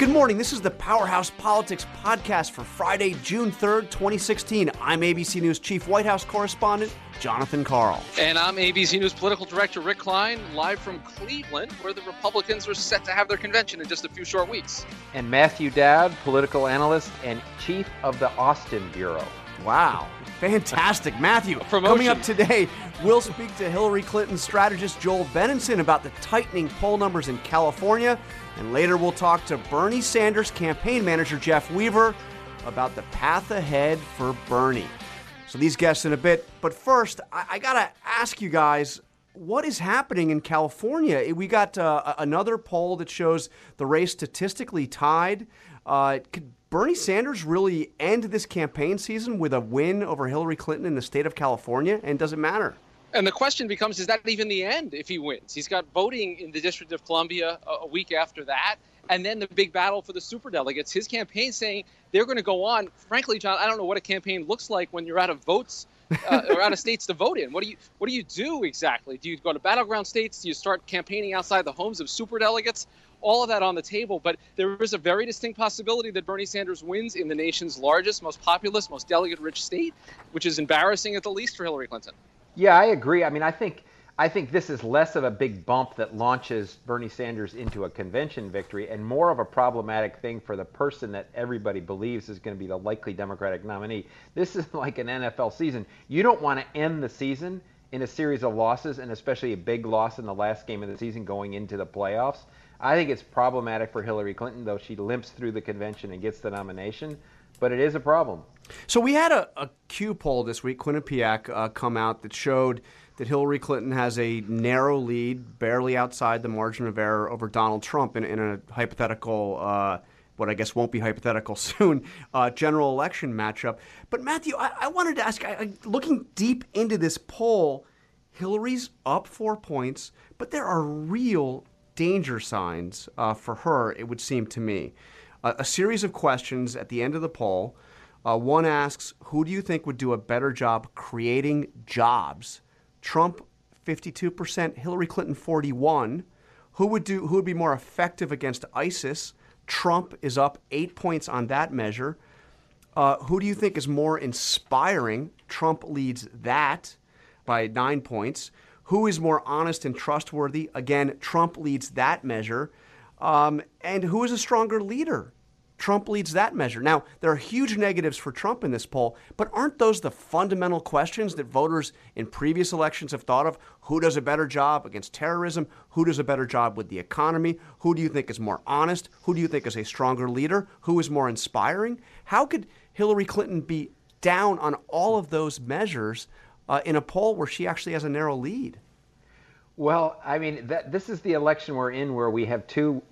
Good morning. This is the Powerhouse Politics podcast for Friday, June 3rd, 2016. I'm ABC News Chief White House correspondent Jonathan Karl. And I'm ABC News political director Rick Klein, live from Cleveland, where the Republicans are set to have their convention in just a few short weeks. And Matthew Dowd, political analyst and chief of the Austin Bureau. Wow. Fantastic. Matthew, coming up today, we'll speak to Hillary Clinton strategist Joel Benenson about the tightening poll numbers in California. And later, we'll talk to Bernie Sanders campaign manager Jeff Weaver about the path ahead for Bernie. So, these guests in a bit. But first, I, I got to ask you guys what is happening in California? We got uh, another poll that shows the race statistically tied. Uh, could Bernie Sanders really end this campaign season with a win over Hillary Clinton in the state of California? And does it matter? And the question becomes is that even the end if he wins? He's got voting in the District of Columbia a, week after that. And then the big battle for the superdelegates. His campaign saying they're going to go on. Frankly, John, I don't know what a campaign looks like when you're out of votes uh, or out of states to vote in. What do you What do you do exactly? Do you go to battleground states? Do you start campaigning outside the homes of superdelegates? All of that on the table, but there is a very distinct possibility that Bernie Sanders wins in the nation's largest, most populous, most delegate-rich state, which is embarrassing at the least for Hillary Clinton. Yeah, I agree. I mean, I think I think this is less of a big bump that launches Bernie Sanders into a convention victory and more of a problematic thing for the person that everybody believes is going to be the likely Democratic nominee. This is like an NFL season. You don't want to end the season in a series of losses and especially a big loss in the last game of the season going into the playoffs. I think it's problematic for Hillary Clinton, though she limps through the convention and gets the nomination but it is a problem. So we had a, a Q poll this week, Quinnipiac, uh, come out that showed that Hillary Clinton has a narrow lead, barely outside the margin of error over Donald Trump in, in a hypothetical, uh, what I guess won't be hypothetical soon, uh, general election matchup. But Matthew, I, I wanted to ask, I, looking deep into this poll, Hillary's up four points, but there are real danger signs uh, for her, it would seem to me a, a series of questions at the end of the poll. Uh, one asks, Who do you think would do a better job creating jobs? Trump, 52%, Hillary Clinton, 41. Who would do who would be more effective against ISIS? Trump is up eight points on that measure. Uh, who do you think is more inspiring? Trump leads that by nine points. Who is more honest and trustworthy? Again, Trump leads that measure. Um, and who is a stronger leader? Trump leads that measure. Now, there are huge negatives for Trump in this poll, but aren't those the fundamental questions that voters in previous elections have thought of? Who does a better job against terrorism? Who does a better job with the economy? Who do you think is more honest? Who do you think is a stronger leader? Who is more inspiring? How could Hillary Clinton be down on all of those measures uh, in a poll where she actually has a narrow lead? Well, I mean, that, this is the election we're in where we have two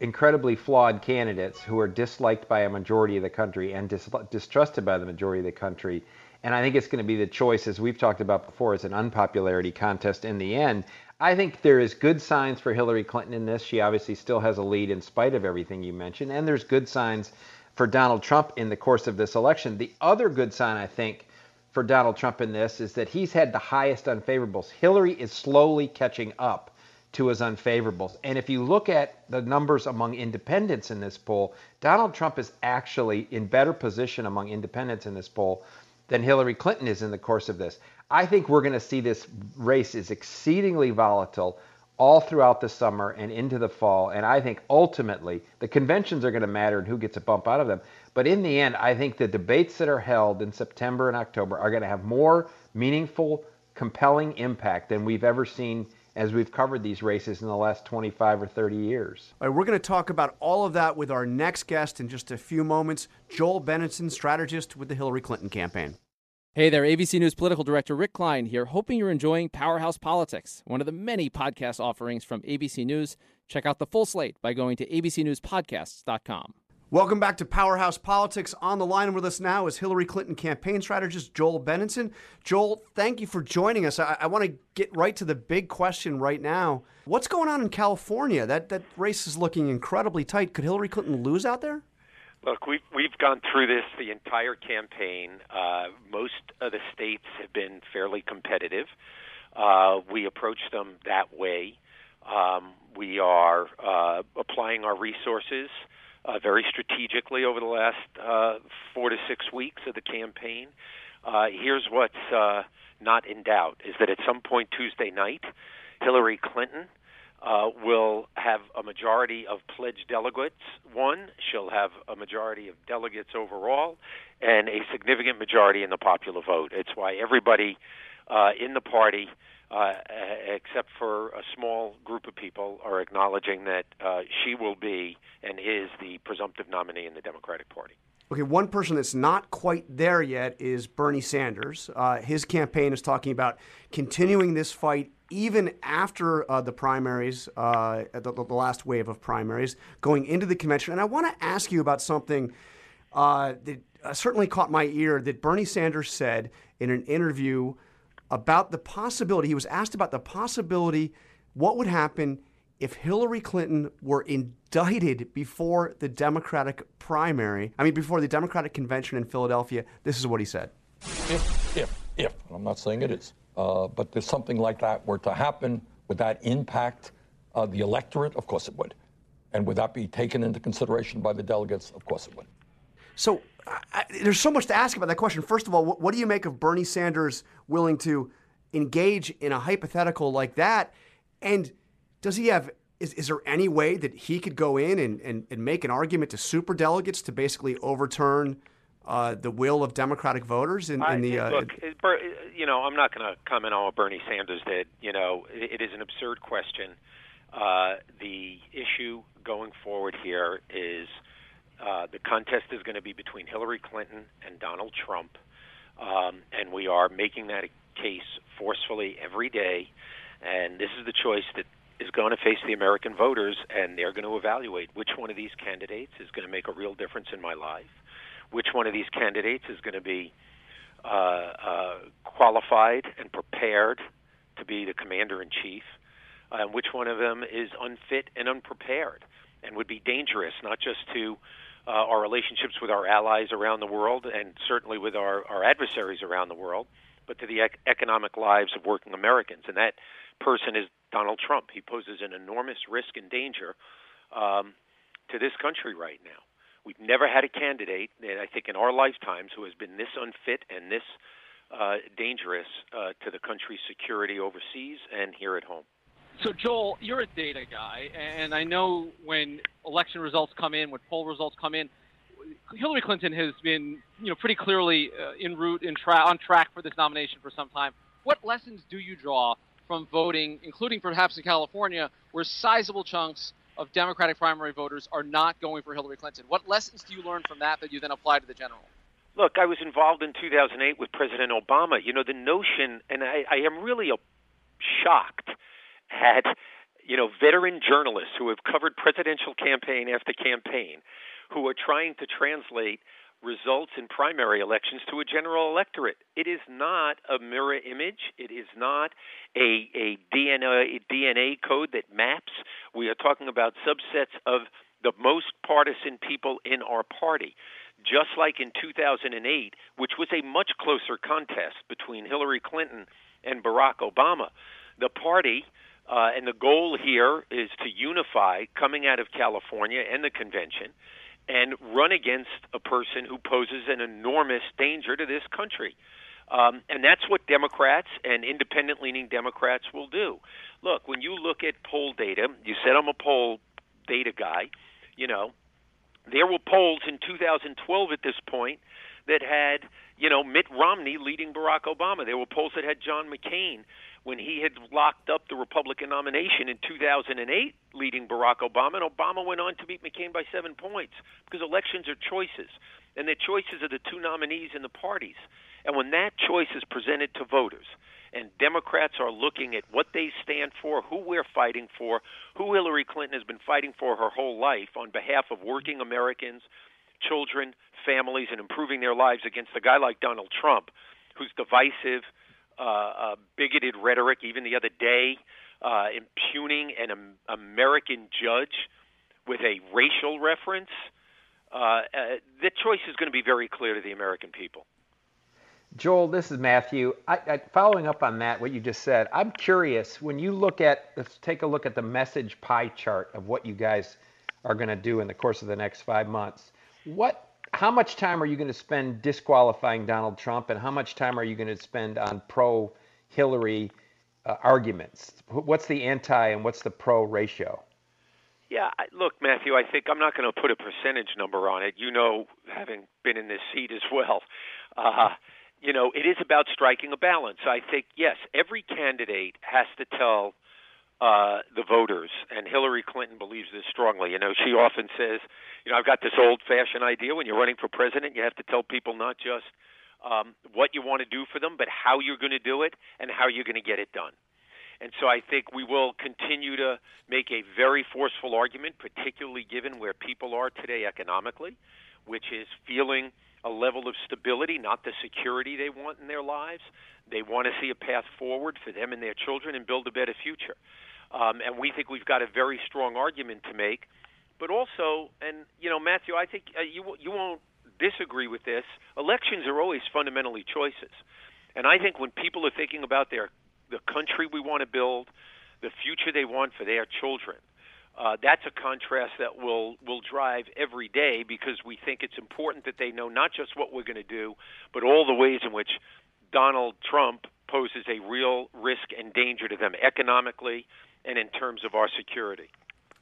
incredibly flawed candidates who are disliked by a majority of the country and dis- distrusted by the majority of the country. And I think it's going to be the choice, as we've talked about before, as an unpopularity contest in the end. I think there is good signs for Hillary Clinton in this. She obviously still has a lead in spite of everything you mentioned. And there's good signs for Donald Trump in the course of this election. The other good sign, I think, for Donald Trump in this is that he's had the highest unfavorables. Hillary is slowly catching up to his unfavorables. And if you look at the numbers among independents in this poll, Donald Trump is actually in better position among independents in this poll than Hillary Clinton is in the course of this. I think we're going to see this race is exceedingly volatile all throughout the summer and into the fall. And I think ultimately the conventions are going to matter and who gets a bump out of them. But in the end, I think the debates that are held in September and October are going to have more meaningful, compelling impact than we've ever seen as we've covered these races in the last 25 or 30 years. All right, we're going to talk about all of that with our next guest in just a few moments, Joel Benenson, strategist with the Hillary Clinton campaign. Hey there, ABC News political director Rick Klein here, hoping you're enjoying Powerhouse Politics, one of the many podcast offerings from ABC News. Check out the full slate by going to abcnewspodcasts.com. Welcome back to Powerhouse Politics. On the line with us now is Hillary Clinton campaign strategist Joel Benenson. Joel, thank you for joining us. I, I want to get right to the big question right now. What's going on in California? That that race is looking incredibly tight. Could Hillary Clinton lose out there? Look, we've we've gone through this the entire campaign. Uh, most of the states have been fairly competitive. Uh, we approach them that way. Um, we are uh, applying our resources uh, very strategically over the last uh, four to six weeks of the campaign. Uh, here's what's uh, not in doubt: is that at some point Tuesday night, Hillary Clinton uh, will have a majority of pledged delegates. One, she'll have a majority of delegates overall, and a significant majority in the popular vote. It's why everybody uh, in the party, uh, except for a small group of people, are acknowledging that uh, she will be and is the presumptive nominee in the Democratic Party. Okay, one person that's not quite there yet is Bernie Sanders. Uh, his campaign is talking about continuing this fight even after uh, the primaries, uh, the, the, last wave of primaries, going into the convention. And I want to ask you about something that certainly caught my ear that Bernie Sanders said in an interview about the possibility. He was asked about the possibility what would happen if Hillary Clinton were indicted before the Democratic primary, I mean, before the Democratic convention in Philadelphia. This is what he said. If, if, if, I'm not saying it is, uh, but if something like that were to happen, would that impact uh, the electorate? Of course it would. And would that be taken into consideration by the delegates? Of course it would. So I, there's so much to ask about that question. First of all, what, what do you make of Bernie Sanders willing to engage in a hypothetical like that? And does he have is, is there any way that he could go in and, and, and make an argument to super delegates to basically overturn uh, the will of Democratic voters in, in the. Uh, look, you know, I'm not going to comment on what Bernie Sanders did. You know, it, it is an absurd question. Uh, the issue going forward here is uh, the contest is going to be between Hillary Clinton and Donald Trump, um, and we are making that case forcefully every day. And this is the choice that is going to face the American voters, and they're going to evaluate which one of these candidates is going to make a real difference in my life which one of these candidates is going to be uh, uh, qualified and prepared to be the commander in chief, and which one of them is unfit and unprepared and would be dangerous, not just to uh, our relationships with our allies around the world and certainly with our, our adversaries around the world, but to the ec- economic lives of working Americans. And that person is Donald Trump. He poses an enormous risk and danger um, to this country right now. We've never had a candidate, I think, in our lifetimes who has been this unfit and this uh, dangerous uh, to the country's security overseas and here at home. So, Joel, you're a data guy, and I know when election results come in, when poll results come in, Hillary Clinton has been, you know, pretty clearly uh, en route, in tra- on track for this nomination for some time. What lessons do you draw from voting, including perhaps in California, where sizable chunks of Democratic primary voters are not going for Hillary Clinton. What lessons do you learn from that that you then apply to the general? Look, I was involved in 2008 with President Obama. You know, the notion, and I, I am really shocked at, you know, veteran journalists who have covered presidential campaign after campaign who are trying to translate results in primary elections to a general electorate. It is not a mirror image. It is not a, a DNA, a DNA code that maps. We are talking about subsets of the most partisan people in our party. Just like in 2008, which was a much closer contest between Hillary Clinton and Barack Obama, the party uh, and the goal here is to unify coming out of California and the convention and run against a person who poses an enormous danger to this country. Um, and that's what Democrats and independent leaning Democrats will do. Look, when you look at poll data, you said I'm a poll data guy, you know, there were polls in 2012 at this point that had, you know, Mitt Romney leading Barack Obama. There were polls that had John McCain when he had locked up the Republican nomination in 2008, leading Barack Obama, and Obama went on to beat McCain by seven points because elections are choices, and the choices are the two nominees in the parties. And when that choice is presented to voters, and Democrats are looking at what they stand for, who we're fighting for, who Hillary Clinton has been fighting for her whole life on behalf of working Americans, children, families, and improving their lives against a guy like Donald Trump, who's divisive uh, uh, bigoted rhetoric, even the other day, uh, impugning an um, American judge with a racial reference. Uh, uh, the choice is going to be very clear to the American people. Joel, this is Matthew. I, I, following up on that, what you just said, I'm curious when you look at, let's take a look at the message pie chart of what you guys are going to do in the course of the next five months. What, how much time are you going to spend disqualifying Donald Trump, and how much time are you going to spend on pro Hillary uh, arguments? What's the anti and what's the pro ratio? Yeah, look, Matthew, I think I'm not going to put a percentage number on it. You know, having been in this seat as well, uh, you know, it is about striking a balance. I think, yes, every candidate has to tell uh, the voters, and Hillary Clinton believes this strongly. You know, she often says, you know, I've got this old fashioned idea when you're running for president, you have to tell people not just um, what you want to do for them, but how you're going to do it and how you're going to get it done. And so I think we will continue to make a very forceful argument, particularly given where people are today economically, which is feeling a level of stability, not the security they want in their lives. They want to see a path forward for them and their children and build a better future. Um, and we think we've got a very strong argument to make. But also, and you know, Matthew, I think uh, you you won't disagree with this. Elections are always fundamentally choices, and I think when people are thinking about their the country we want to build, the future they want for their children. Uh, that's a contrast that will will drive every day because we think it's important that they know not just what we're going to do, but all the ways in which Donald Trump poses a real risk and danger to them economically and in terms of our security.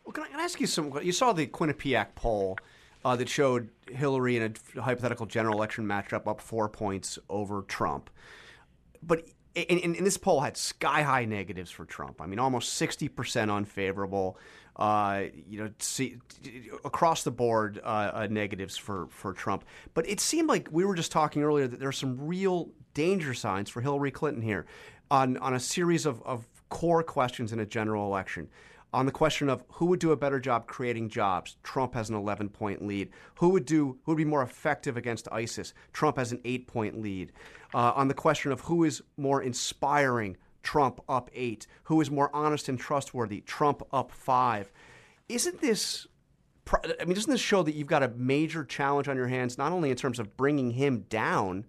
Well, can I, can I ask you some? You saw the Quinnipiac poll uh, that showed Hillary in a hypothetical general election matchup up four points over Trump, but and, and, this poll had sky high negatives for Trump. I mean, almost 60% unfavorable. Uh, you know, see, across the board, uh, uh, negatives for, for Trump. But it seemed like we were just talking earlier that there are some real danger signs for Hillary Clinton here on, on a series of, of core questions in a general election. On the question of who would do a better job creating jobs, Trump has an 11 point lead. Who would do who would be more effective against ISIS? Trump has an 8 point lead. Uh, on the question of who is more inspiring, Trump up 8. Who is more honest and trustworthy? Trump up 5. Isn't this I mean, doesn't this show that you've got a major challenge on your hands, not only in terms of bringing him down,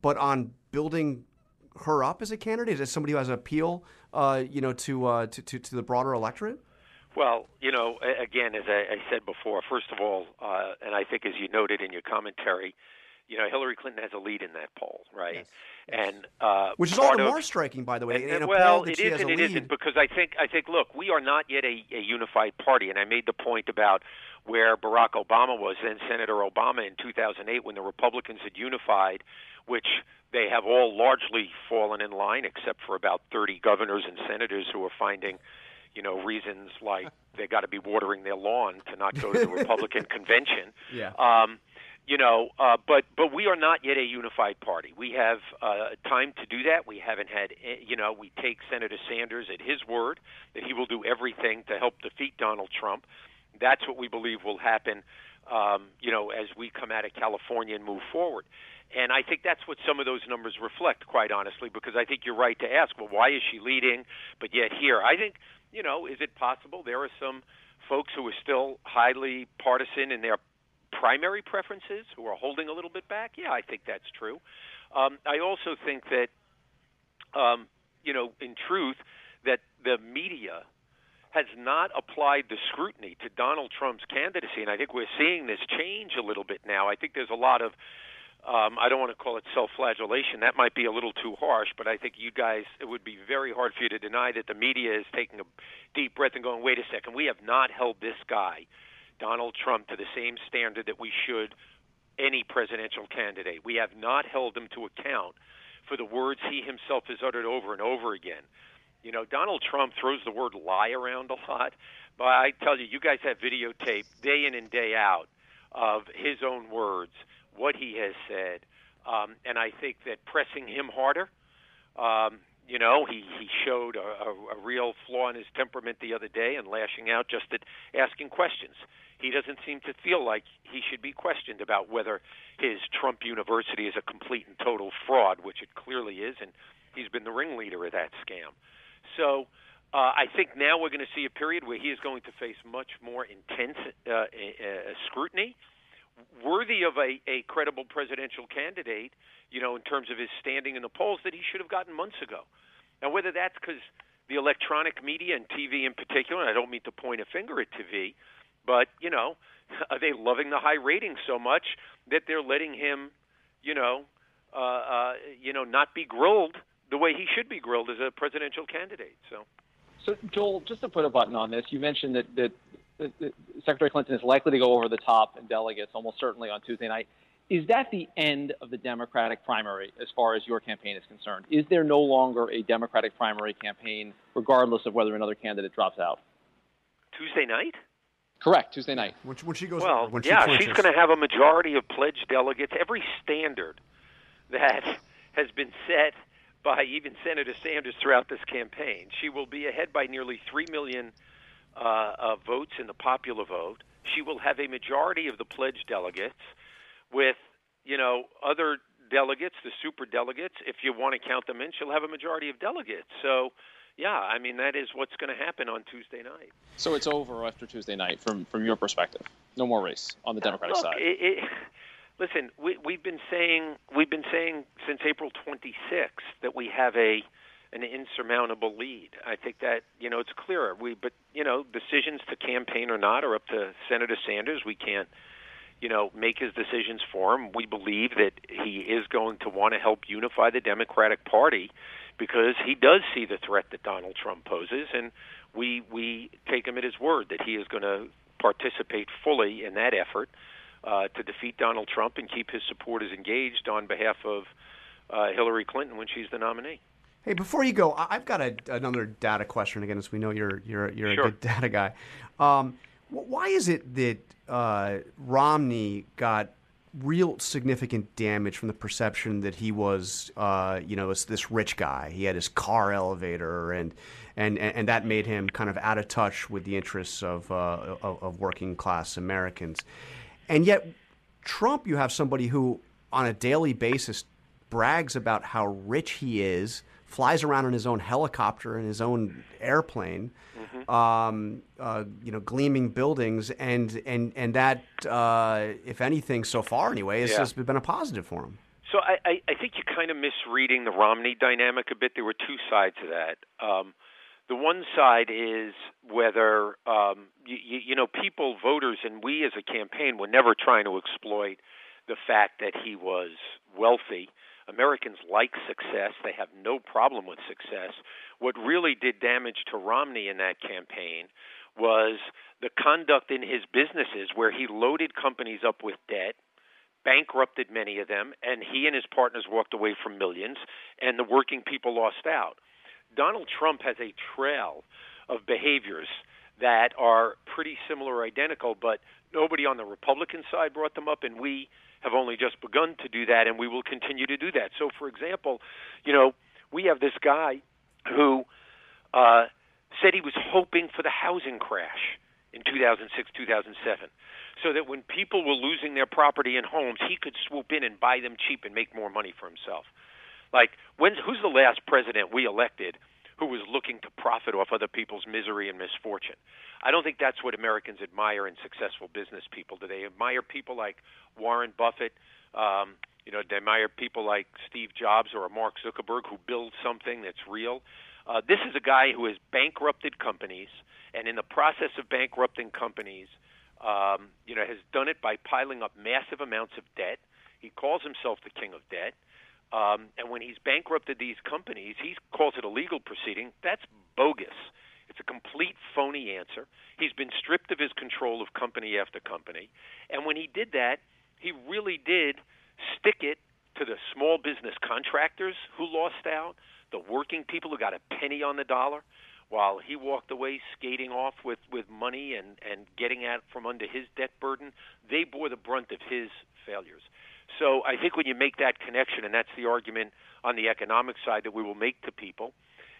but on building her up as a candidate, as somebody who has appeal, uh, you know, to, uh, to, to to the broader electorate? Well, you know, again, as I, I said before, first of all, uh, and I think as you noted in your commentary, you know, Hillary Clinton has a lead in that poll, right? Yes. And uh, which is all the more striking, by the way. And, and, well, it is and it isn't because I think I think look, we are not yet a, a unified party, and I made the point about where Barack Obama was, then Senator Obama in 2008, when the Republicans had unified, which they have all largely fallen in line, except for about 30 governors and senators who are finding, you know, reasons like they got to be watering their lawn to not go to the Republican convention. Yeah. Um, you know, uh, but but we are not yet a unified party. We have uh, time to do that. We haven't had, eh, you know, we take Senator Sanders at his word that he will do everything to help defeat Donald Trump. That's what we believe will happen, um, you know, as we come out of California and move forward. And I think that's what some of those numbers reflect, quite honestly, because I think you're right to ask, well, why is she leading, but yet here? I think, you know, is it possible there are some folks who are still highly partisan in their primary preferences who are holding a little bit back? Yeah, I think that's true. Um, I also think that, um, you know, in truth, that the media has not applied the scrutiny to Donald Trump's candidacy, and I think we're seeing this change a little bit now. I think there's a lot of um, I don't want to call it self-flagellation. That might be a little too harsh, but I think you guys, it would be very hard for you to deny that the media is taking a deep breath and going, "Wait a second, we have not held this guy, Donald Trump, to the same standard that we should any presidential candidate. We have not held him to account for the words he himself has uttered over and over again." You know, Donald Trump throws the word lie around a lot, but I tell you, you guys have videotape day in and day out of his own words what he has said, um, and I think that pressing him harder. Um, you know, he he showed a, a, a real flaw in his temperament the other day and lashing out just at asking questions. He doesn't seem to feel like he should be questioned about whether his Trump University is a complete and total fraud, which it clearly is, and he's been the ringleader of that scam. So. Uh, I think now we're going to see a period where he is going to face much more intense uh, uh, scrutiny worthy of a, a credible presidential candidate, you know, in terms of his standing in the polls that he should have gotten months ago. Now, whether that's because the electronic media and TV in particular, and I don't mean to point a finger at TV, but you know, are they loving the high ratings so much that they're letting him, you know, uh, uh, you know, not be grilled the way he should be grilled as a presidential candidate? So. So, Joel, just to put a button on this, you mentioned that, that, that Secretary Clinton is likely to go over the top in delegates almost certainly on Tuesday night. Is that the end of the Democratic primary as far as your campaign is concerned? Is there no longer a Democratic primary campaign, regardless of whether another candidate drops out? Tuesday night? Correct, Tuesday night. When, when she goes, well, when yeah, she she's going to have a majority of pledged delegates. Every standard that has been set by even Senator Sanders throughout this campaign, she will be ahead by nearly three million uh, uh, votes in the popular vote. She will have a majority of the pledged delegates with you know other delegates, the super delegates, if you want to count them in, she'll have a majority of delegates. So, yeah, I mean that is what's going to happen on Tuesday night. So it's over after Tuesday night, from from your perspective. No more race on the Democratic Look, side. It, it, listen, we, we've been saying we've been saying since April 26th that we have a an insurmountable lead. I think that you know it's clearer. We, but you know, decisions to campaign or not are up to Senator Sanders. We can't you know, make his decisions for him. We believe that he is going to want to help unify the Democratic Party because he does see the threat that Donald Trump poses, and we we take him at his word that he is going to participate fully in that effort uh, to defeat Donald Trump and keep his supporters engaged on behalf of uh, Hillary Clinton when she's the nominee. Hey, before you go, I've got a, another data question again, as we know you're you're you're Sure. a good data guy. Um, why is it that uh, Romney got real significant damage from the perception that he was, uh, you know, this, this rich guy? He had his car elevator, and and and that made him kind of out of touch with the interests of uh, of, of working class Americans. And yet, Trump, you have somebody who, on a daily basis, brags about how rich he is, flies around in his own helicopter and his own airplane, um, uh, you know, gleaming buildings, and and and that, uh, if anything, so far anyway, has Yeah. just been a positive for him. So I, I, I think you're kind of misreading the Romney dynamic a bit. There were two sides to that. Um, the one side is whether um, you, you know people, voters, and we as a campaign were never trying to exploit the fact that he was wealthy. Americans like success; they have no problem with success. What really did damage to Romney in that campaign was the conduct in his businesses, where he loaded companies up with debt bankrupted many of them, and he and his partners walked away from millions, and the working people lost out. Donald Trump has a trail of behaviors that are pretty similar or identical, but nobody on the Republican side brought them up, and we have only just begun to do that, and we will continue to do that. So, for example, you know, we have this guy who uh, said he was hoping for the housing crash in 2006, 2007, so that when people were losing their property and homes, he could swoop in and buy them cheap and make more money for himself. Like, when, who's the last president we elected who was looking to profit off other people's misery and misfortune? I don't think that's what Americans admire in successful business people. Do they admire people like Warren Buffett? Um, you know, they admire people like Steve Jobs or Mark Zuckerberg who build something that's real. Uh, this is a guy who has bankrupted companies, and in the process of bankrupting companies, um, you know, has done it by piling up massive amounts of debt. He calls himself the king of debt. Um, and when he's bankrupted these companies, he calls it a legal proceeding. That's bogus. It's a complete phony answer. He's been stripped of his control of company after company. And when he did that, he really did stick it to the small business contractors who lost out, the working people who got a penny on the dollar, while he walked away skating off with, with money and, and getting out from under his debt burden. They bore the brunt of his failures. So I think when you make that connection, and that's the argument on the economic side that we will make to people,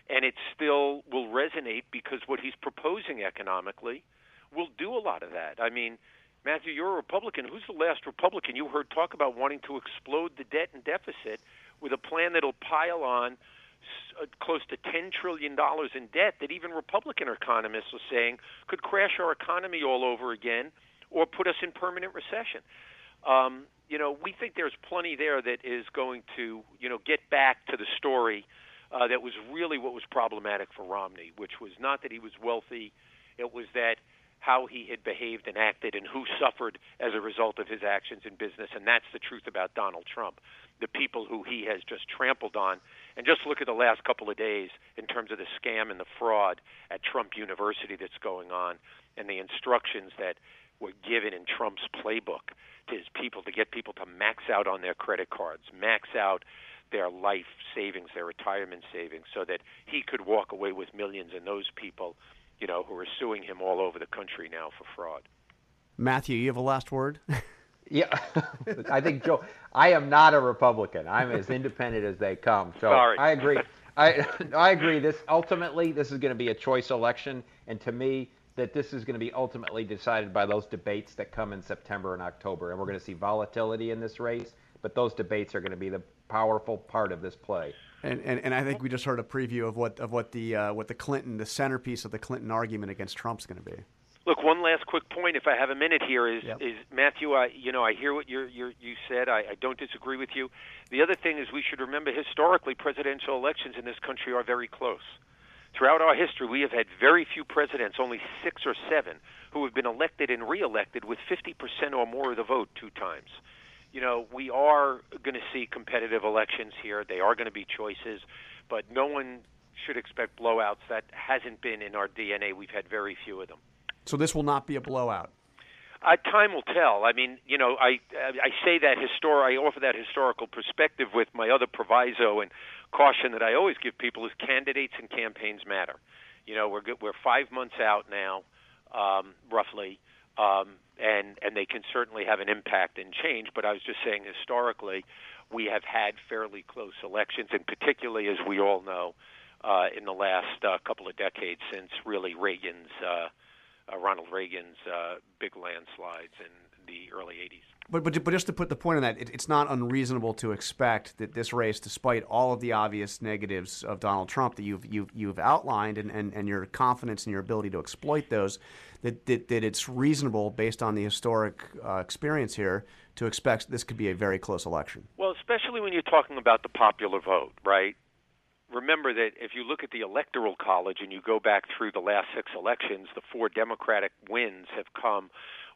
and it still will resonate because what he's proposing economically will do a lot of that. I mean, Matthew, you're a Republican. Who's the last Republican you heard talk about wanting to explode the debt and deficit with a plan that'll pile on uh, close to $10 trillion in debt that even Republican economists are saying could crash our economy all over again or put us in permanent recession? Um, you know, we think there's plenty there that is going to, you know, get back to the story uh, that was really what was problematic for Romney, which was not that he was wealthy, it was that how he had behaved and acted and who suffered as a result of his actions in business. And that's the truth about Donald Trump. The people who he has just trampled on. And just look at the last couple of days in terms of the scam and the fraud at Trump University that's going on and the instructions that were given in Trump's playbook his people to get people to max out on their credit cards, max out their life savings, their retirement savings, so that he could walk away with millions. And those people, you know, who are suing him all over the country now for fraud. Matthew, you have a last word. yeah, I think Joe. I am not a Republican. I'm as independent as they come. So Sorry. I agree. I I agree. This ultimately this is going to be a choice election, and to me, that this is going to be ultimately decided by those debates that come in September and October, and we're going to see volatility in this race. But those debates are going to be the powerful part of this play. And, and, and I think we just heard a preview of what of what the uh, what the Clinton the centerpiece of the Clinton argument against Trump's going to be. Look, one last quick point, if I have a minute here, is Yep. is Matthew. I you know I hear what you're, you're, you said. I, I don't disagree with you. The other thing is we should remember historically presidential elections in this country are very close. Throughout our history, we have had very few presidents, only six or seven, who have been elected and reelected with 50% or more of the vote two times. You know, we are going to see competitive elections here. They are going to be choices, but no one should expect blowouts. That hasn't been in our DNA. We've had very few of them. So this will not be a blowout. Uh, time will tell. I mean, you know, I I say that histor I offer that historical perspective with my other proviso and caution that I always give people is candidates and campaigns matter. You know, we're good, we're five months out now, um, roughly, um, and and they can certainly have an impact and change. But I was just saying historically, we have had fairly close elections, and particularly as we all know, uh, in the last uh, couple of decades since really Reagan's. Uh, uh, Ronald Reagan's uh, big landslides in the early 80s. But, but but just to put the point on that, it, it's not unreasonable to expect that this race, despite all of the obvious negatives of Donald Trump that you've you've, you've outlined and, and, and your confidence in your ability to exploit those, that, that, that it's reasonable based on the historic uh, experience here to expect this could be a very close election. Well, especially when you're talking about the popular vote, right? Remember that if you look at the Electoral College and you go back through the last six elections, the four Democratic wins have come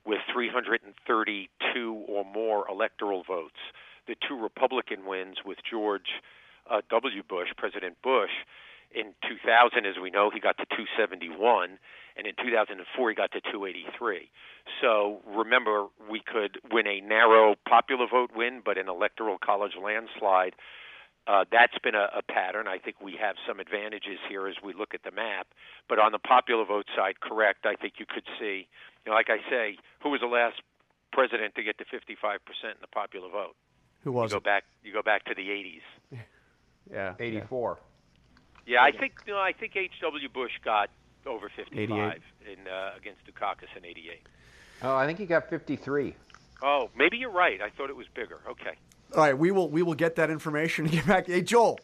with 332 or more electoral votes. The two Republican wins with George uh, W. Bush, President Bush, in 2000, as we know, he got to 271, and in 2004 he got to 283. So remember, we could win a narrow popular vote win, but an electoral college landslide. Uh, that's been a, a pattern. I think we have some advantages here as we look at the map. But on the popular vote side, correct. I think you could see, you know, like I say, who was the last president to get to 55% in the popular vote? Who was you go it? back. You go back to the 80s. Yeah, 84. Yeah, I think you know, I think H.W. Bush got over 55 88. in uh, against Dukakis in 88. Oh, I think he got 53. Oh, maybe you're right. I thought it was bigger. Okay. All right, we will we will get that information and get back. Hey, Joel,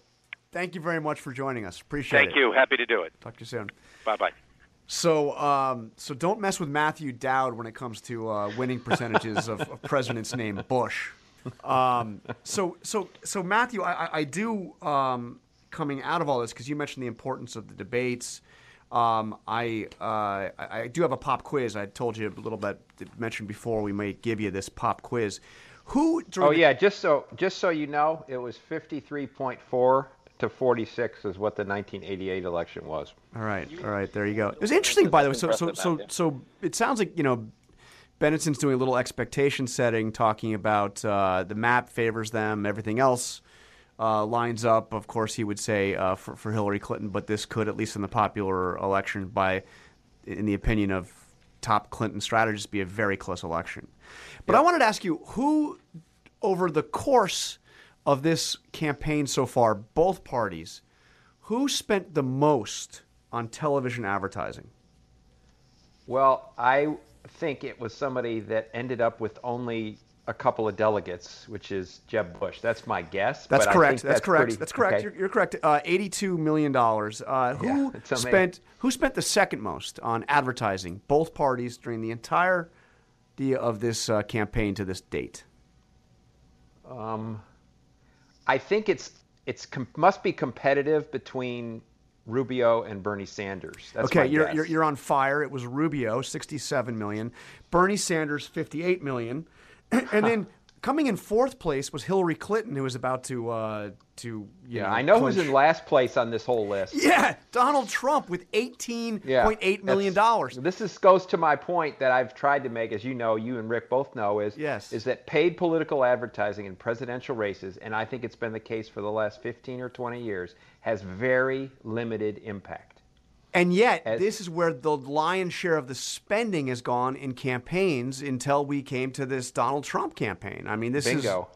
thank you very much for joining us. Appreciate it. Thank you. Happy to do it. Talk to you soon. Bye bye. So, um, so don't mess with Matthew Dowd when it comes to uh, winning percentages of, of presidents named Bush. Um, so, so, so Matthew, I, I- I do um, coming out of all this because you mentioned the importance of the debates. Um, I, uh, I I do have a pop quiz. I told you a little bit mentioned before. We may give you this pop quiz. Who? Oh yeah, just so just so you know, it was 53.4 to 46 is what the 1988 election was. All right, all right, there you go. It was interesting, by the way. So, so, so, so it sounds like you know, Benenson's doing a little expectation setting, talking about uh, the map favors them, everything else uh, lines up. Of course, he would say uh, for for Hillary Clinton, but this could, at least in the popular election, by in the opinion of top Clinton strategists, be a very close election. But I wanted to ask you who, over the course of this campaign so far, both parties, who spent the most on television advertising? Well, I think it was somebody that ended up with only a couple of delegates, which is Jeb Bush. That's my guess. That's but I correct. think That's, correct. pretty- that's correct. okay. You're, you're correct. Uh, Eighty-two million dollars. Uh, who Yeah, spent Who spent the second most on advertising? Both parties during the entire of this uh, campaign to this date. I think it's it's com- must be competitive between Rubio and Bernie Sanders. That's okay, you're, you're you're on fire. It was Rubio, 67 million. Bernie Sanders, 58 million, and then coming in fourth place was Hillary Clinton, who was about to uh, to yeah, know, I know who's in last place on this whole list. Yeah, Donald Trump with 18.8 Yeah, million that's- dollars. This is, goes to my point that I've tried to make, as you know, you and Rick both know, is Yes. is that paid political advertising in presidential races, and I think it's been the case for the last 15 or 20 years, has very limited impact. And yet, As- this is where the lion's share of the spending has gone in campaigns until we came to this Donald Trump campaign. I mean, this is Bingo.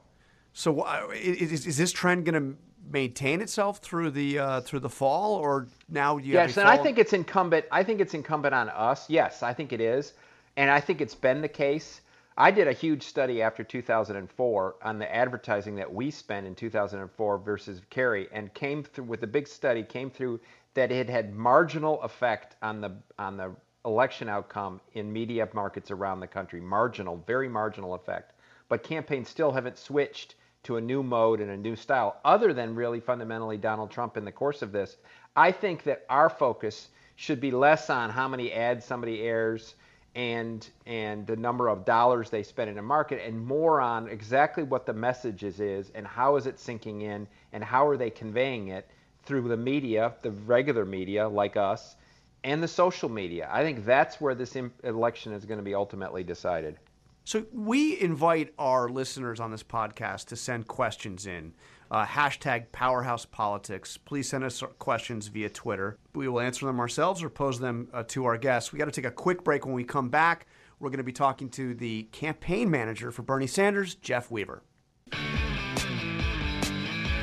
So uh, is, is this trend going to maintain itself through the uh, through the fall, or now you Yes, and I think it's incumbent. I think it's incumbent on us. Yes, I think it is, and I think it's been the case. I did a huge study after 2004 on the advertising that we spent in 2004 versus Kerry, and came through with a big study. Came through that it had marginal effect on the on the election outcome in media markets around the country. Marginal, very marginal effect. But campaigns still haven't switched to a new mode and a new style, other than really fundamentally Donald Trump in the course of this. I think that our focus should be less on how many ads somebody airs and and the number of dollars they spend in a market and more on exactly what the message is, is and how is it sinking in and how are they conveying it through the media, the regular media like us, and the social media. I think that's where this election is going to be ultimately decided. So we invite our listeners on this podcast to send questions in. Uh, hashtag Powerhouse Politics. Please send us questions via Twitter. We will answer them ourselves or pose them uh, to our guests. We got to take a quick break. When we come back, we're going to be talking to the campaign manager for Bernie Sanders, Jeff Weaver.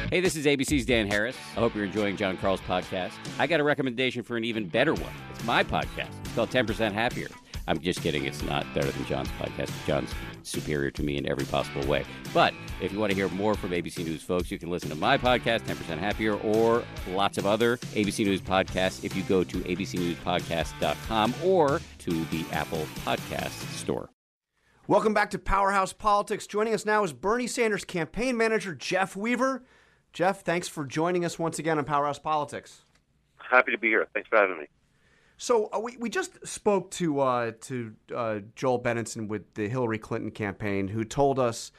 Hey, this is ABC's Dan Harris. I hope you're enjoying John Karl's podcast. I got a recommendation for an even better one. It's my podcast. It's called 10% Happier. I'm just kidding. It's not better than John's podcast. John's superior to me in every possible way. But if you want to hear more from ABC News folks, you can listen to my podcast, 10% Happier, or lots of other ABC News podcasts if you go to abcnewspodcast.com or to the Apple Podcast Store. Welcome back to Powerhouse Politics. Joining us now is Bernie Sanders campaign manager, Jeff Weaver. Jeff, thanks for joining us once again on Powerhouse Politics. Happy to be here. Thanks for having me. So uh, we, we just spoke to uh, to uh, Joel Benenson with the Hillary Clinton campaign, who told us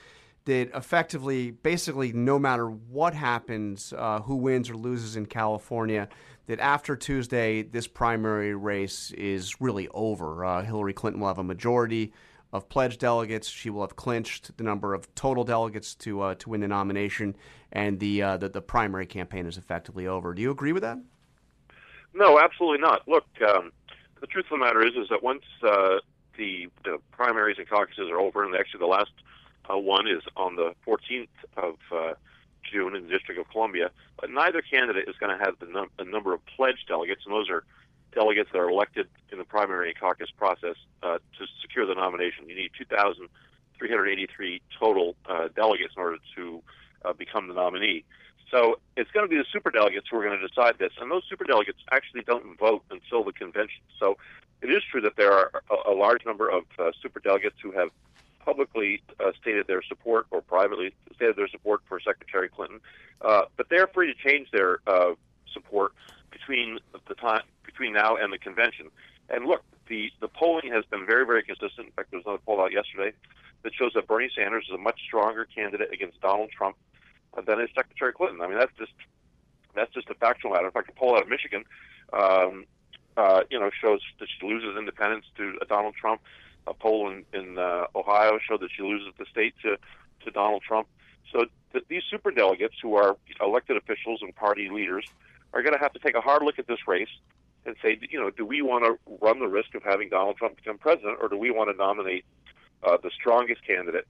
that effectively, basically, no matter what happens, uh, who wins or loses in California, that after Tuesday, this primary race is really over. Uh, Hillary Clinton will have a majority of pledged delegates. She will have clinched the number of total delegates to uh, to win the nomination, and the, uh, the the primary campaign is effectively over. Do you agree with that? No, absolutely not. Look, um, the truth of the matter is, is that once uh, the the primaries and caucuses are over, and actually the last uh, one is on the 14th of uh, June in the District of Columbia, but neither candidate is going to have the num- a number of pledged delegates, and those are delegates that are elected in the primary and caucus process uh, to secure the nomination. You need 2,383 total uh, delegates in order to uh, become the nominee. So it's going to be the superdelegates who are going to decide this, and those superdelegates actually don't vote until the convention. So it is true that there are a, a large number of uh, superdelegates who have publicly uh, stated their support or privately stated their support for Secretary Clinton, uh, but they're free to change their uh, support between the time between now and the convention. And look, the the polling has been very very consistent. In fact, there was another poll out yesterday that shows that Bernie Sanders is a much stronger candidate against Donald Trump than is Secretary Clinton. I mean, that's just that's just a factual matter. In fact, a poll out of Michigan, um, uh, you know, shows that she loses independents to uh, Donald Trump. A poll in, in uh, Ohio showed that she loses the state to to Donald Trump. So th- these super delegates, who are elected officials and party leaders, are going to have to take a hard look at this race and say, you know, do we want to run the risk of having Donald Trump become president, or do we want to nominate uh, the strongest candidate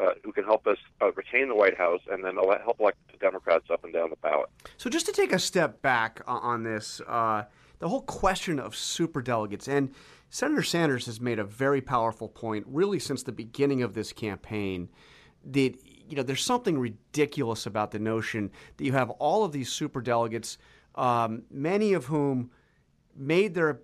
uh, who can help us uh, retain the White House and then ele- help elect the Democrats up and down the ballot. So just to take a step back on this, uh, the whole question of superdelegates, and Senator Sanders has made a very powerful point, really since the beginning of this campaign, that you know there's something ridiculous about the notion that you have all of these superdelegates, um, many of whom made their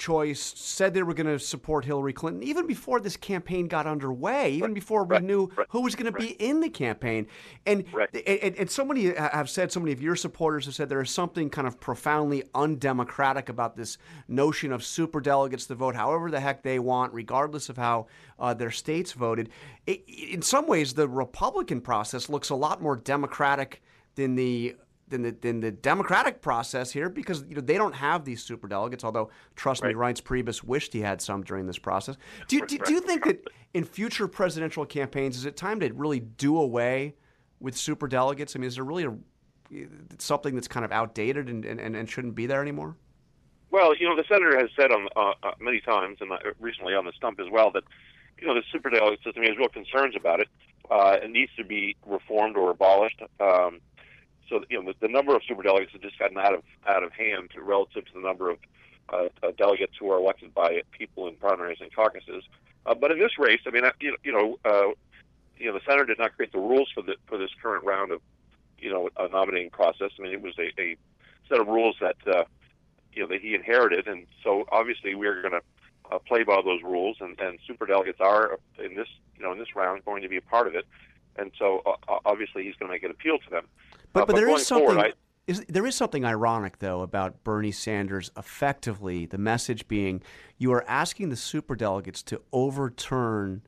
choice said they were going to support Hillary Clinton even before this campaign got underway, even before we right, knew right, who was going right. to be in the campaign. And, Right. and and so many have said, so many of your supporters have said there is something kind of profoundly undemocratic about this notion of super delegates to vote however the heck they want, regardless of how uh, their states voted. It, in some ways, the Republican process looks a lot more democratic than the than the than the democratic process here because you know they don't have these super delegates. Although, trust me, Right. Reince Priebus wished he had some during this process. Do you, do, do you think that in future presidential campaigns is it time to really do away with super delegates? I mean, is there really a, something that's kind of outdated and, and, and shouldn't be there anymore? Well, you know, the senator has said on uh, uh, many times, and uh, recently on the stump as well, that you know the super superdelegate system he has real concerns about it. Uh, it needs to be reformed or abolished. Um, so you know the, the number of superdelegates has just gotten out of out of hand relative to the number of uh, uh, delegates who are elected by people in primaries and caucuses. Uh, but in this race, I mean, uh, you you know, uh, you know, the senator did not create the rules for the for this current round of you know a nominating process. I mean, it was a, a set of rules that uh, you know that he inherited, and so obviously we're going to uh, play by those rules, and, and super delegates are in this you know in this round going to be a part of it, and so uh, obviously he's going to make an appeal to them. But Uh, but there going something forward, I- is there is something ironic though about Bernie Sanders effectively the message being you are asking the superdelegates to overturn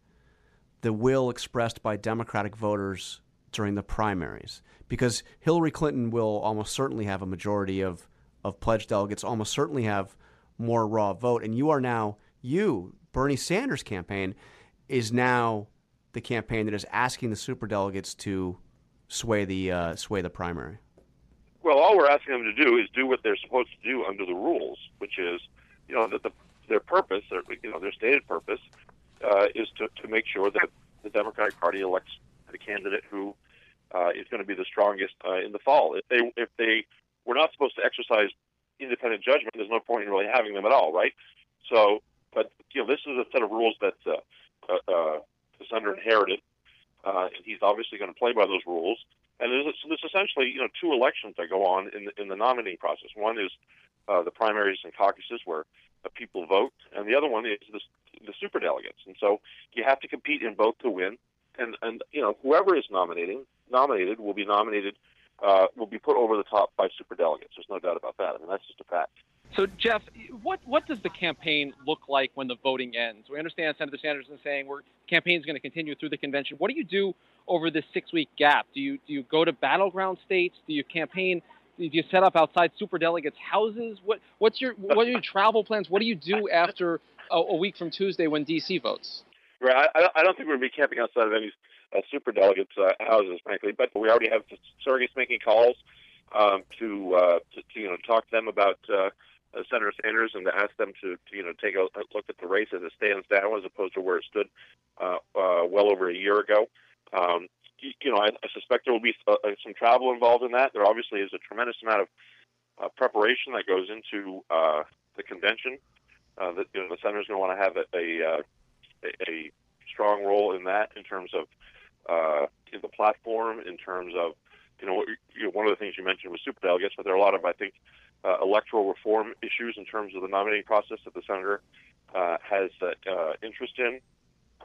the will expressed by Democratic voters during the primaries. Because Hillary Clinton will almost certainly have a majority of of pledged delegates almost certainly have more raw vote. And you are now you Bernie Sanders campaign is now the campaign that is asking the superdelegates to sway the uh, sway the primary. Well, all we're asking them to do is do what they're supposed to do under the rules, which is, you know, that the, their purpose, their, you know, their stated purpose, uh, is to, to make sure that the Democratic Party elects the candidate who uh, is going to be the strongest uh, in the fall. If they if they were not supposed to exercise independent judgment, there's no point in really having them at all, right? So, but you know, this is a set of rules that uh, uh, uh, inherited, uh, he's obviously going to play by those rules. And there's, so there's essentially, you know, two elections that go on in the, in the nominating process. One is uh, the primaries and caucuses where uh, people vote, and the other one is the, the super delegates. And so you have to compete in both to win. And and you know, whoever is nominating nominated will be nominated uh, will be put over the top by super delegates. There's no doubt about that. I mean, that's just a fact. So, Jeff, what what does the campaign look like when the voting ends? We understand Senator Sanders is saying we're campaign is going to continue through the convention. What do you do over this six week gap? Do you do you go to battleground states? Do you campaign? Do you set up outside super delegates' houses? What what's your what are your travel plans? What do you do after a, a week from Tuesday when DC votes? Right. I, I don't think we're going to be camping outside of any uh, super delegates' uh, houses, frankly. But we already have surrogates making calls um, to, uh, to, to you know talk to them about uh, uh, Senator Sanders and to ask them to, to you know take a, look at the race as it stands now, as opposed to where it stood uh, uh, well over a year ago. Um, you, you know, I, I suspect there will be uh, some travel involved in that. There obviously is a tremendous amount of uh, preparation that goes into uh, the convention. Uh, that you know, the senator's going to want to have a, a, uh, a strong role in that in terms of uh, in the platform, in terms of you know, what, you know, one of the things you mentioned was superdelegates, but there are a lot of I think uh, electoral reform issues in terms of the nominating process that the senator uh, has uh, uh, interest in.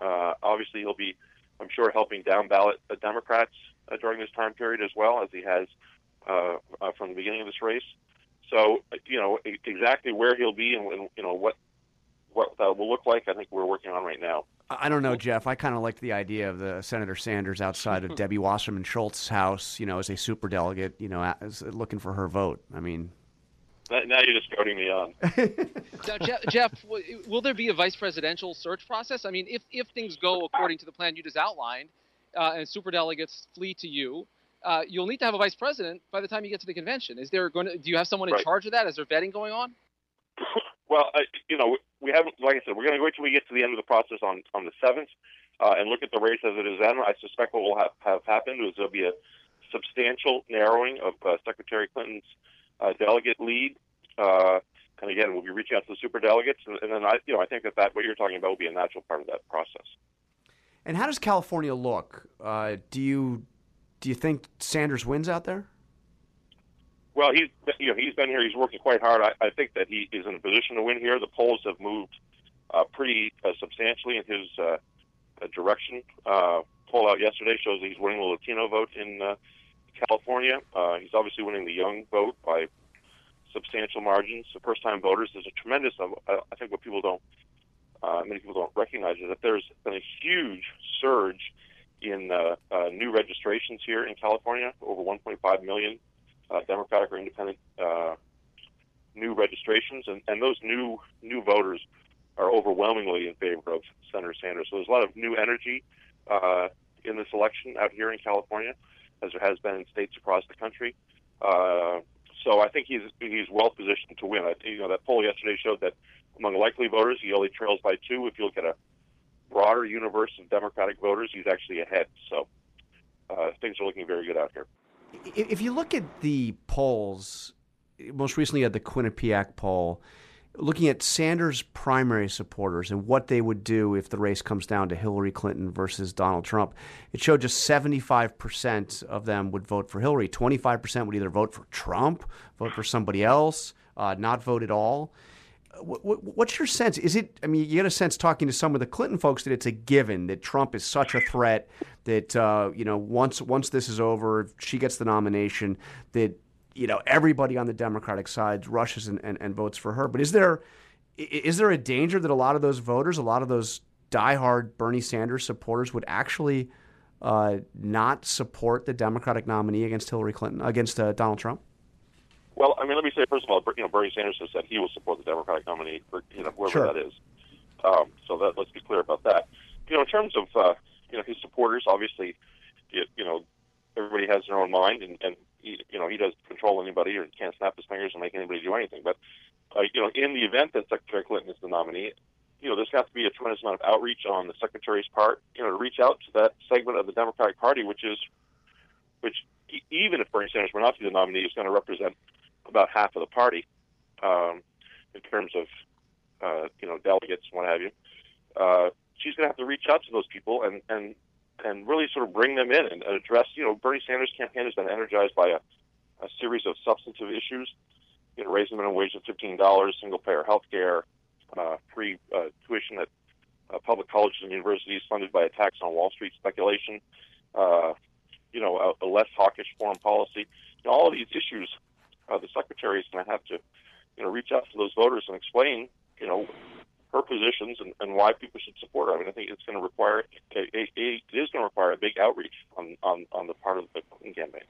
Uh, obviously, he'll be, I'm sure, helping down ballot Democrats uh, during this time period as well as he has uh, uh, from the beginning of this race. So, you know, exactly where he'll be and, and you know what what that will look like, I think we're working on right now. I I don't know, Jeff. I kind of liked the idea of the Senator Sanders outside of Debbie Wasserman Schultz's house, you know, as a super delegate, you know, as, looking for her vote. I mean, Now now you're just goading me on. Now, Jeff, Jeff, will there be a vice presidential search process? I mean, if if things go according to the plan you just outlined, uh, and super delegates flee to you, uh, you'll need to have a vice president by the time you get to the convention. Is there going to? Do you have someone in Right. charge of that? Is there vetting going on? Well, I, you know, we haven't, like I said, we're going to wait till we get to the end of the process on, on the 7th uh, and look at the race as it is then. I suspect what will have, have happened is there'll be a substantial narrowing of uh, Secretary Clinton's uh, delegate lead. Uh, and again, we'll be reaching out to the super delegates. And, and then I, you know, I think that, that what you're talking about will be a natural part of that process. and how does California look? Uh, do you do you think Sanders wins out there? Well, he's you know he's been here. He's working quite hard. I, I think that he is in a position to win here. The polls have moved uh, pretty uh, substantially in his uh, uh direction. Uh, poll out yesterday shows that he's winning the Latino vote in uh, California. Uh, he's obviously winning the young vote by substantial margins. The first-time voters, there's a tremendous. Uh, I think what people don't, uh, many people don't recognize is that there's been a huge surge in uh, uh, new registrations here in California, over 1.5 million uh, Democratic or Independent uh, new registrations, and, and those new new voters are overwhelmingly in favor of Senator Sanders. So there's a lot of new energy uh, in this election out here in California, as there has been in states across the country. Uh, so I think he's he's well positioned to win. I, you know that poll yesterday showed that among likely voters, he only trails by two. If you look at a broader universe of Democratic voters, he's actually ahead. So uh, things are looking very good out here. If you look at the polls, most recently at the Quinnipiac poll, looking at Sanders' primary supporters and what they would do if the race comes down to Hillary Clinton versus Donald Trump, it showed just 75% of them would vote for Hillary. 25% would either vote for Trump, vote for somebody else, uh, not vote at all. What's your sense? Is it? I mean, you get a sense talking to some of the Clinton folks that it's a given that Trump is such a threat that uh, you know once once this is over, she gets the nomination, that you know everybody on the Democratic side rushes and, and, and votes for her. But is there is there a danger that a lot of those voters, a lot of those diehard Bernie Sanders supporters, would actually uh, not support the Democratic nominee against Hillary Clinton against uh, Donald Trump? Well, I mean, let me say first of all, you know, Bernie Sanders has said he will support the Democratic nominee, for, you know, whoever sure. that is. Um, so that let's be clear about that. You know, in terms of uh, you know his supporters, obviously, it, you know, everybody has their own mind, and, and he, you know, he doesn't control anybody or can't snap his fingers and make anybody do anything. But, uh, you know, in the event that Secretary Clinton is the nominee, you know, there's got to be a tremendous amount of outreach on the secretary's part, you know, to reach out to that segment of the Democratic Party, which is, which even if Bernie Sanders were not to be the nominee, is going to represent about half of the party um, in terms of, uh, you know, delegates what have you. Uh, she's going to have to reach out to those people and, and and really sort of bring them in and address. You know, Bernie Sanders' campaign has been energized by a, a series of substantive issues. You know, raising minimum wage to fifteen dollars, single payer health care, uh, free uh, tuition at uh, public colleges and universities funded by a tax on Wall Street speculation. Uh, you know, a, a less hawkish foreign policy. You know, all of these issues, uh, the secretary is going to have to, you know, reach out to those voters and explain, you know, her positions and, and why people should support her. I mean, I think it's going to require a, a, a, it is going to require a big outreach on, on, on the part of the Clinton campaign.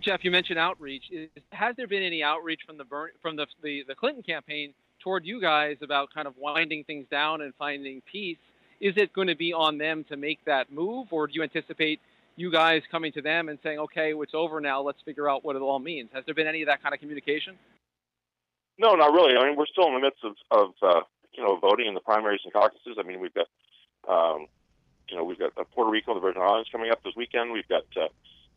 Jeff, you mentioned outreach. Is, has there been any outreach from the from the, the the Clinton campaign toward you guys about kind of winding things down and finding peace? Is it going to be on them to make that move, or do you anticipate you guys coming to them and saying, "Okay, it's over now. Let's figure out what it all means"? Has there been any of that kind of communication? No, not really. I mean, we're still in the midst of, of uh, you know, voting in the primaries and caucuses. I mean, we've got, um, you know, we've got uh, Puerto Rico, the Virgin Islands coming up this weekend. We've got uh,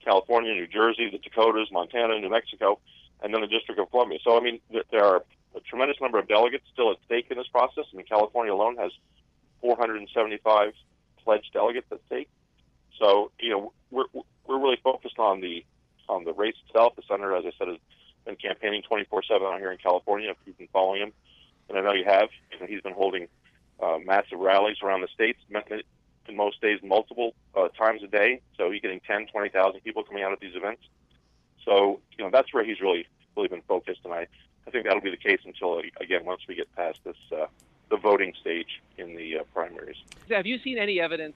California, New Jersey, the Dakotas, Montana, New Mexico, and then the District of Columbia. So, I mean, there are a tremendous number of delegates still at stake in this process. I mean, California alone has 475 pledged delegates at stake. So, you know, we're we're really focused on the on the race itself. The senator, as I said, has been campaigning 24/7 out here in California. If you've been following him, and I know you have. And he's been holding uh, massive rallies around the states, in most days, multiple uh, times a day. So he's getting 10, 20,000 people coming out at these events. So you know that's where he's really really been focused, and I I think that'll be the case until again once we get past this uh, the voting stage in the uh, primaries. Have you seen any evidence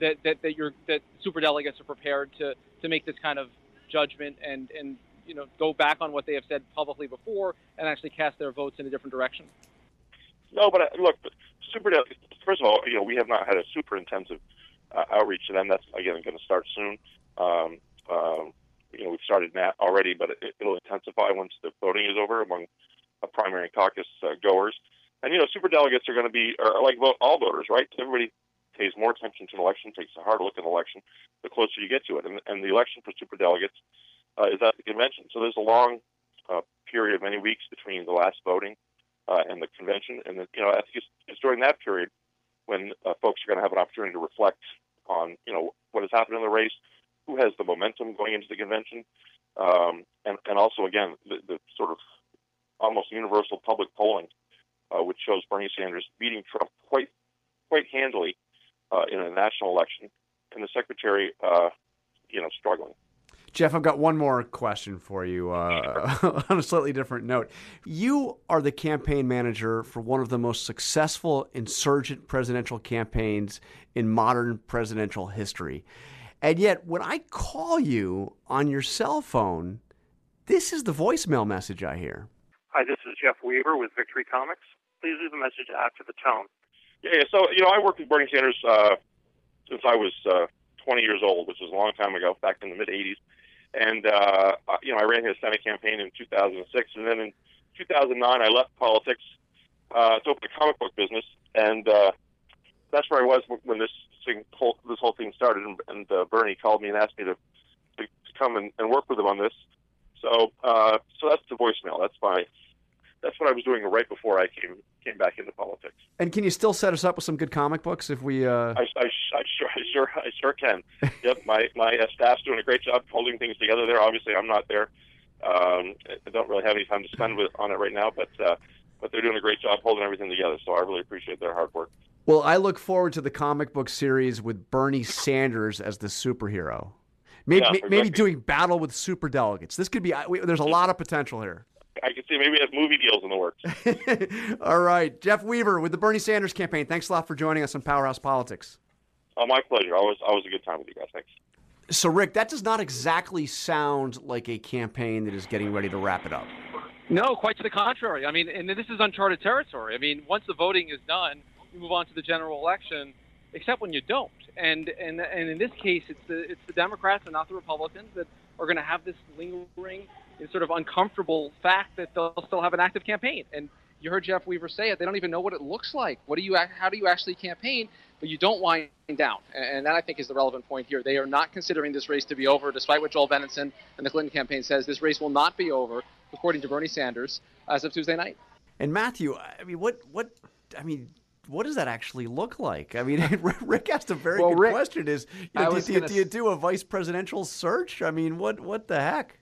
that that that your that super delegates are prepared to to make this kind of judgment and and you know go back on what they have said publicly before and actually cast their votes in a different direction? No, but uh, look, super. First of all, you know we have not had a super intensive uh, outreach to them. That's again going to start soon. Um, um, you know we've started that already, but it, will intensify once the voting is over among a primary caucus uh, goers. And you know, super delegates are going to be are like vote, all voters, right? Everybody pays more attention to an election, takes a harder look at an election, the closer you get to it. And, and the election for super delegates uh, is at the convention. So there's a long uh, period of many weeks between the last voting uh, and the convention. And, the, you know, I think it's, it's during that period when uh, folks are going to have an opportunity to reflect on, you know, what has happened in the race, who has the momentum going into the convention, um, and and also again the, the sort of almost universal public polling, uh, which shows Bernie Sanders beating Trump quite quite handily uh, in a national election, and the secretary, uh, you know, struggling. Jeff, I've got one more question for you uh, on a slightly different note. You are the campaign manager for one of the most successful insurgent presidential campaigns in modern presidential history. And yet, when I call you on your cell phone, this is the voicemail message I hear. Hi, this is Jeff Weaver with Victory Comics. Please leave a message after the tone. Yeah, so, you know, I worked with Bernie Sanders uh, since I was uh, 20 years old, which was a long time ago, back in the mid 80s. And, uh, you know, I ran his Senate campaign in 2006. And then in 2009, I left politics uh, to open a comic book business. And uh, that's where I was when this thing, whole, this whole thing started. And, and uh, Bernie called me and asked me to, to, come and, and work with him on this. So, uh, so that's the voicemail. That's my, that's what I was doing right before I came came back into politics. And can you still set us up with some good comic books if we? Uh... I, I, I sure, I sure, I sure can. yep, my my uh, staff's doing a great job holding things together there. Obviously, I'm not there. Um, I don't really have any time to spend with on it right now, but uh, but they're doing a great job holding everything together. So I really appreciate their hard work. Well, I look forward to the comic book series with Bernie Sanders as the superhero. Maybe, Yeah, maybe doing battle with super delegates. This could be. There's a lot of potential here. I can see maybe we have movie deals in the works. All right, Jeff Weaver with the Bernie Sanders campaign. Thanks a lot for joining us on Powerhouse Politics. Oh, my pleasure. Always always a good time with you guys. Thanks. So, Rick, that does not exactly sound like a campaign that is getting ready to wrap it up. No, quite to the contrary. I mean, and this is uncharted territory. I mean, once the voting is done, you move on to the general election, except when you don't. And and and in this case, it's the it's the Democrats and not the Republicans that are going to have this lingering, sort of uncomfortable fact that they'll still have an active campaign. And you heard Jeff Weaver say it. They don't even know what it looks like. What do you? How do you actually campaign? But you don't wind down, and that I think is the relevant point here. They are not considering this race to be over, despite what Joel Benenson and the Clinton campaign says. This race will not be over, according to Bernie Sanders, as of Tuesday night. And Matthew, I mean, what what I mean, what does that actually look like? I mean, Rick asked a very Well, good Rick, question: Is you know, do, do you, gonna do you do a vice presidential search? I mean, what what the heck?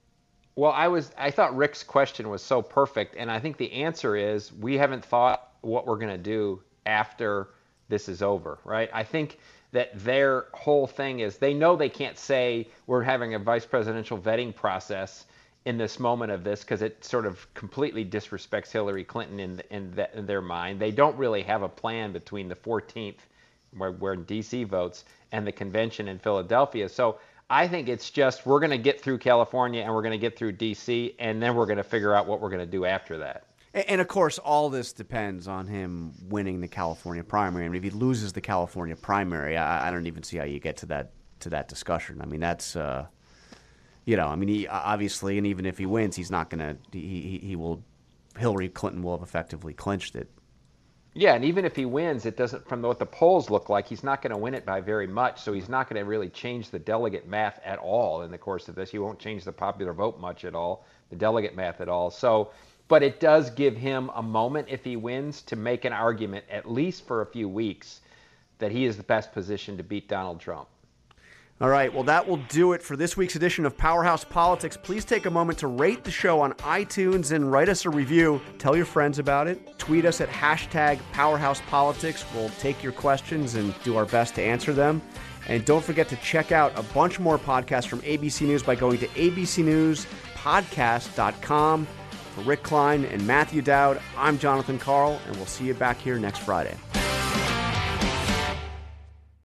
Well, I was I thought Rick's question was so perfect, and I think the answer is we haven't thought what we're going to do after this is over, right? I think that their whole thing is they know they can't say we're having a vice presidential vetting process in this moment of this because it sort of completely disrespects Hillary Clinton in in, the, in their mind. They don't really have a plan between the 14th where, where DC votes and the convention in Philadelphia. So I think it's just we're going to get through California and we're going to get through DC and then we're going to figure out what we're going to do after that. And, of course, all this depends on him winning the California primary. I mean, if he loses the California primary, I, I don't even see how you get to that to that discussion. I mean, that's uh, you know, I mean, he obviously, and even if he wins, he's not going to. He he will. Hillary Clinton will have effectively clinched it. Yeah, and even if he wins, it doesn't from what the polls look like, he's not going to win it by very much. So he's not going to really change the delegate math at all in the course of this. He won't change the popular vote much at all, the delegate math at all. So, but it does give him a moment if he wins to make an argument at least for a few weeks that he is the best position to beat Donald Trump. All right, well, that will do it for this week's edition of Powerhouse Politics. Please take a moment to rate the show on iTunes and write us a review. Tell your friends about it. Tweet us at hashtag Powerhouse Politics. We'll take your questions and do our best to answer them. And don't forget to check out a bunch more podcasts from ABC News by going to abcnewspodcast.com. For Rick Klein and Matthew Dowd, I'm Jonathan Karl, and we'll see you back here next Friday.